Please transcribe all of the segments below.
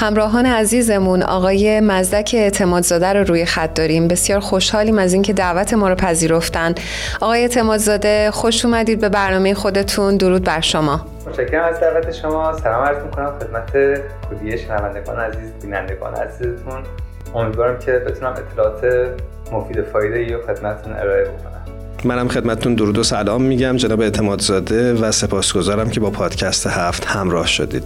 همراهان عزیزمون آقای مزدک اعتمادزاده رو روی خط داریم. بسیار خوشحالیم از اینکه دعوت ما رو پذیرفتن. آقای اعتمادزاده خوش اومدید به برنامه خودتون. درود بر شما. متشکرم از دعوت شما. سلام عرض می‌کنم خدمت کلیه شنوندگان عزیز بینندگان عزیزتون امیدوارم که بتونم اطلاعات مفید فایده ای خدمتتون ارائه بکنم. منم خدمتتون درود و سلام میگم جناب اعتمادزاده و سپاسگزارم که با پادکست هفت همراه شدید.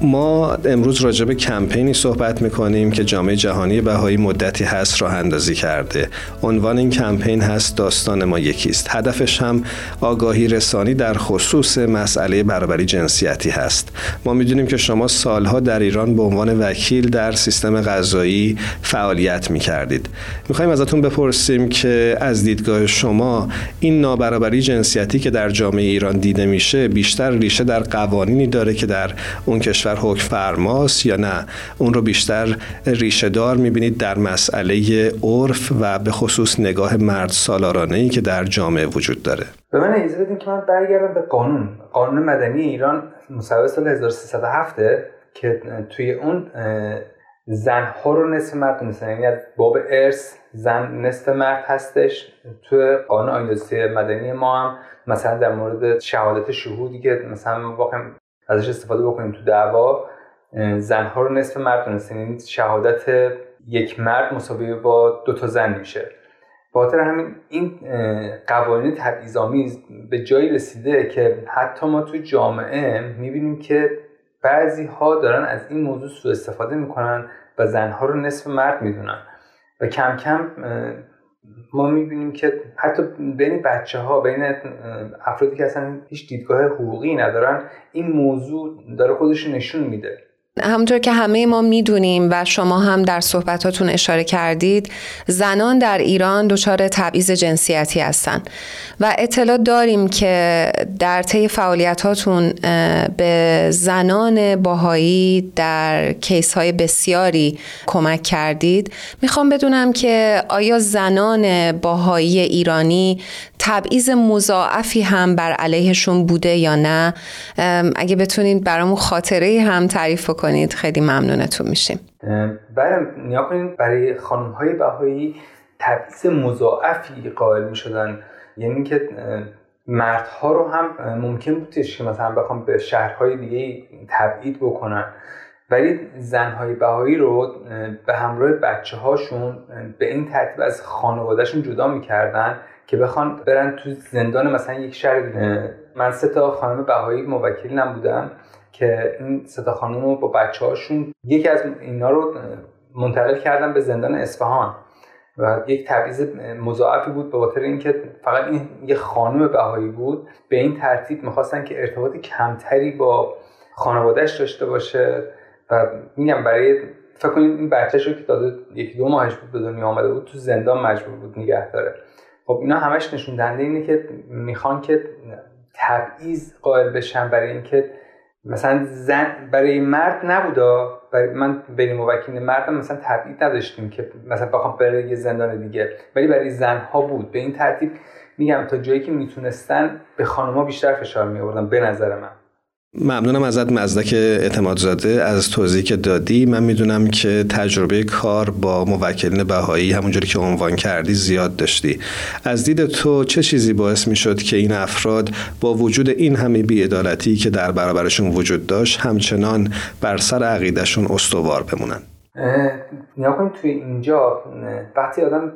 ما امروز راجع به کمپینی صحبت می‌کنیم که جامعه جهانی بهایی مدتی هست راه اندازی کرده. عنوان این کمپین هست داستان ما یکیست. هدفش هم آگاهی رسانی در خصوص مسئله برابری جنسیتی هست. ما می‌دونیم که شما سالها در ایران به عنوان وکیل در سیستم غذایی فعالیت می‌کردید. می‌خوایم ازتون بپرسیم که از دیدگاه شما این نابرابری جنسیتی که در جامعه ایران دیده میشه بیشتر ریشه در قوانینی داره که در اون کشور کشور حکم فرماست یا نه. اون رو بیشتر ریشه دار می‌بینید در مسئله عرف و به خصوص نگاه مرد سالارانه ای که در جامعه وجود داره. به من اجازه بدین که من برگردم به قانون. قانون مدنی ایران مصوب سال 1307 که توی اون ها رو نصف مرد دونستن یعنی باب ارث زن نصف مرد هستش. توی قانون آیندازی مدنی ما هم مثلا در مورد شهادت شهودی که مثلا واقعا ازش استفاده بکنیم تو دعوا. زنها رو نصف مرد دونستن یعنی شهادت یک مرد مساوی با دو تا زن میشه. خاطر همین این قوانین تبعیض‌آمیز به جایی رسیده که حتی ما تو جامعه می‌بینیم که بعضی ها دارن از این موضوع سوء استفاده می‌کنن و زنها رو نصف مرد می‌دونن. و کم کم ما می‌بینیم که حتی بین بچه ها بین افرادی که اصلا هیچ دیدگاه حقوقی ندارن این موضوع داره خودش نشون میده. همونطور که همه ما می‌دونیم و شما هم در صحبتاتون اشاره کردید زنان در ایران دچار تبعیض جنسیتی هستند و اطلاع داریم که در طی فعالیتاتون به زنان باهایی در کیس های بسیاری کمک کردید. می‌خوام بدونم که آیا زنان باهایی ایرانی تبعیض مضاعفی هم بر علیهشون بوده یا نه؟ اگه بتونید برامون خاطره هم تعریف کنید خیلی ممنونتون میشیم. بله نیا کنید برای خانم های بهایی تبعیض مضاعفی قائل می‌شدن. یعنی که مردها رو هم ممکن بودش که مثلا بخوام به شهرهای دیگه تبعید بکنن. ولی زنهای بهایی رو به همراه بچه هاشون به این ترتیب از خانوادهشون جدا می‌کردن که بخوان برن تو زندان مثلا یک شهر من سه تا خانم بهایی موکل بودم که این سه تا خانم رو با بچه هاشون یکی از اینا رو منتقل کردن به زندان اصفهان. و یک تبعیض مضاعفی بود به خاطر اینکه فقط این یه خانم بهایی بود. به این ترتیب می‌خواستن که ارتباط کمتری با خانوادهش داشته باشه. و میگم برای فکر کنید این بچه که تازه یکی دو ماهش بود به دنیا آمده بود تو زندان مجبور بود نگه داره. خب اینا همش نشون دهنده اینه که می‌خوان که تبعیض قائل بشن برای اینکه مثلا زن برای مرد نبودا برای من بین موکلین مردم مثلا تبعید نداشتیم که مثلا بخوام برای یه زندان دیگه. ولی برای زنها بود. به این ترتیب میگم تا جایی که می‌تونستن به خانوما بیشتر فشار می به نظر من. ممنونم ازت مزدک اعتمادزاده از توضیحی که دادی من می‌دونم که تجربه کار با موکلین بهایی همونجوری که عنوان کردی زیاد داشتی. از دید تو چه چیزی باعث می‌شد که این افراد با وجود این همه بیعدالتی که در برابرشون وجود داشت همچنان بر سر عقیدهشون استوار بمونن؟ نیا کنید توی اینجا وقتی آدم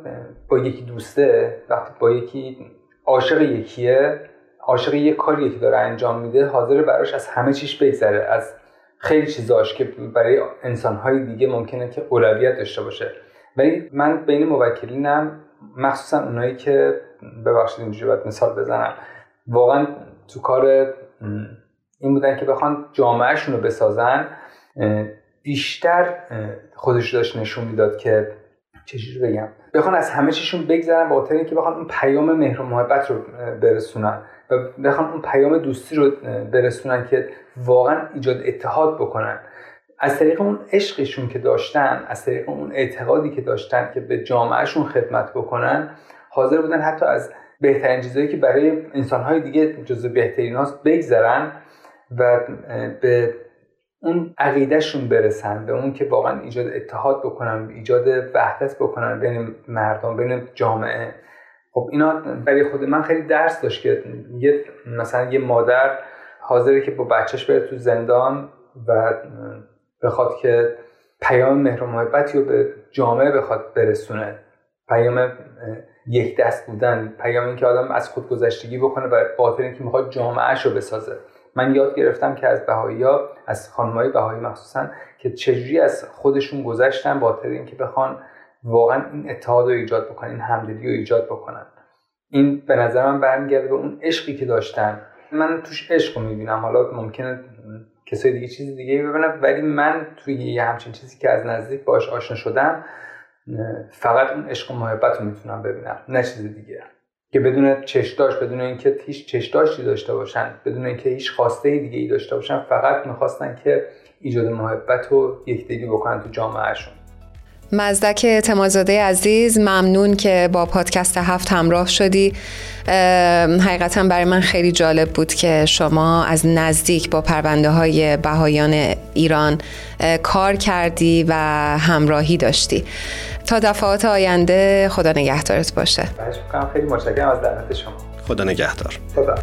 با یکی دوسته وقتی با یکی عاشق یکیه عاشق یه کاریه که داره انجام میده حاضر براش از همه چیش بگذره. از خیلی چیزاش که برای انسانهای دیگه ممکنه که اولویت داشته باشه. ولی من بین موکلینم مخصوصا اونایی که ببخشید اینجوری باید مثال بزنم واقعا تو کار این بودن که بخوان جامعهشون رو بسازن بیشتر خودش داشت نشون می‌داد که چجوری بگم. بخوان از همه چیشون بگذرن با خاطر اینکه بخوان اون پیام مهر و محبت رو برسونن. بخوان اون پیام دوستی رو برسونن که واقعا ایجاد اتحاد بکنن. از طریق اون عشقشون که داشتن از طریق اون اعتقادی که داشتن که به جامعهشون خدمت بکنن حاضر بودن حتی از بهترین چیزهایی که برای انسانهای دیگه جزو بهترین هاست بگذرن و به اون عقیدهشون برسن به اون که واقعا ایجاد اتحاد بکنن ایجاد وحدت بکنن بین مردم بین جامعه. خب اینا برای خود من خیلی درس داشت که یه مثلا یه مادر حاضره که با بچهش بره تو زندان و بخواد که پیام مهر و محبتی رو به جامعه بخواد برسونه. پیام یک دست بودن پیام اینکه آدم از خودگذشتگی بکنه و خاطر اینکه می‌خواد جامعهش رو بسازه. من یاد گرفتم که از بهایی ها از خانمهای بهایی مخصوصا که چجوری از خودشون گذشتن با اینکه بخوان واقعا این اتحاد رو ایجاد بکنن این همدلی رو ایجاد بکنن. این به نظر من برمیگرده به اون عشقی که داشتن. من توش عشق رو می‌بینم. حالا ممکنه کسای دیگه چیز دیگه ببینم ولی من توی یه همچین چیزی که از نزدیک باش آشنا شدم فقط اون عشق و محبت رو می‌تونم ببینم نه چیز دیگه. که بدون چشداش بدون اینکه هیچ چشداشی داشته باشن بدون اینکه هیچ خواسته دیگه ای داشته باشن فقط می‌خواستن که ایجاد محبت و یکدیگی بکنن تو جامعهشون. مزدک اعتمادزاده عزیز ممنون که با پادکست هفت همراه شدی. حقیقتا برای من خیلی جالب بود که شما از نزدیک با پرونده های بهایان ایران کار کردی و همراهی داشتی. تا دفعات آینده خدا نگهدارت باشه. خیلی متشکرم از دعوت شما. خدا نگهدار. خدا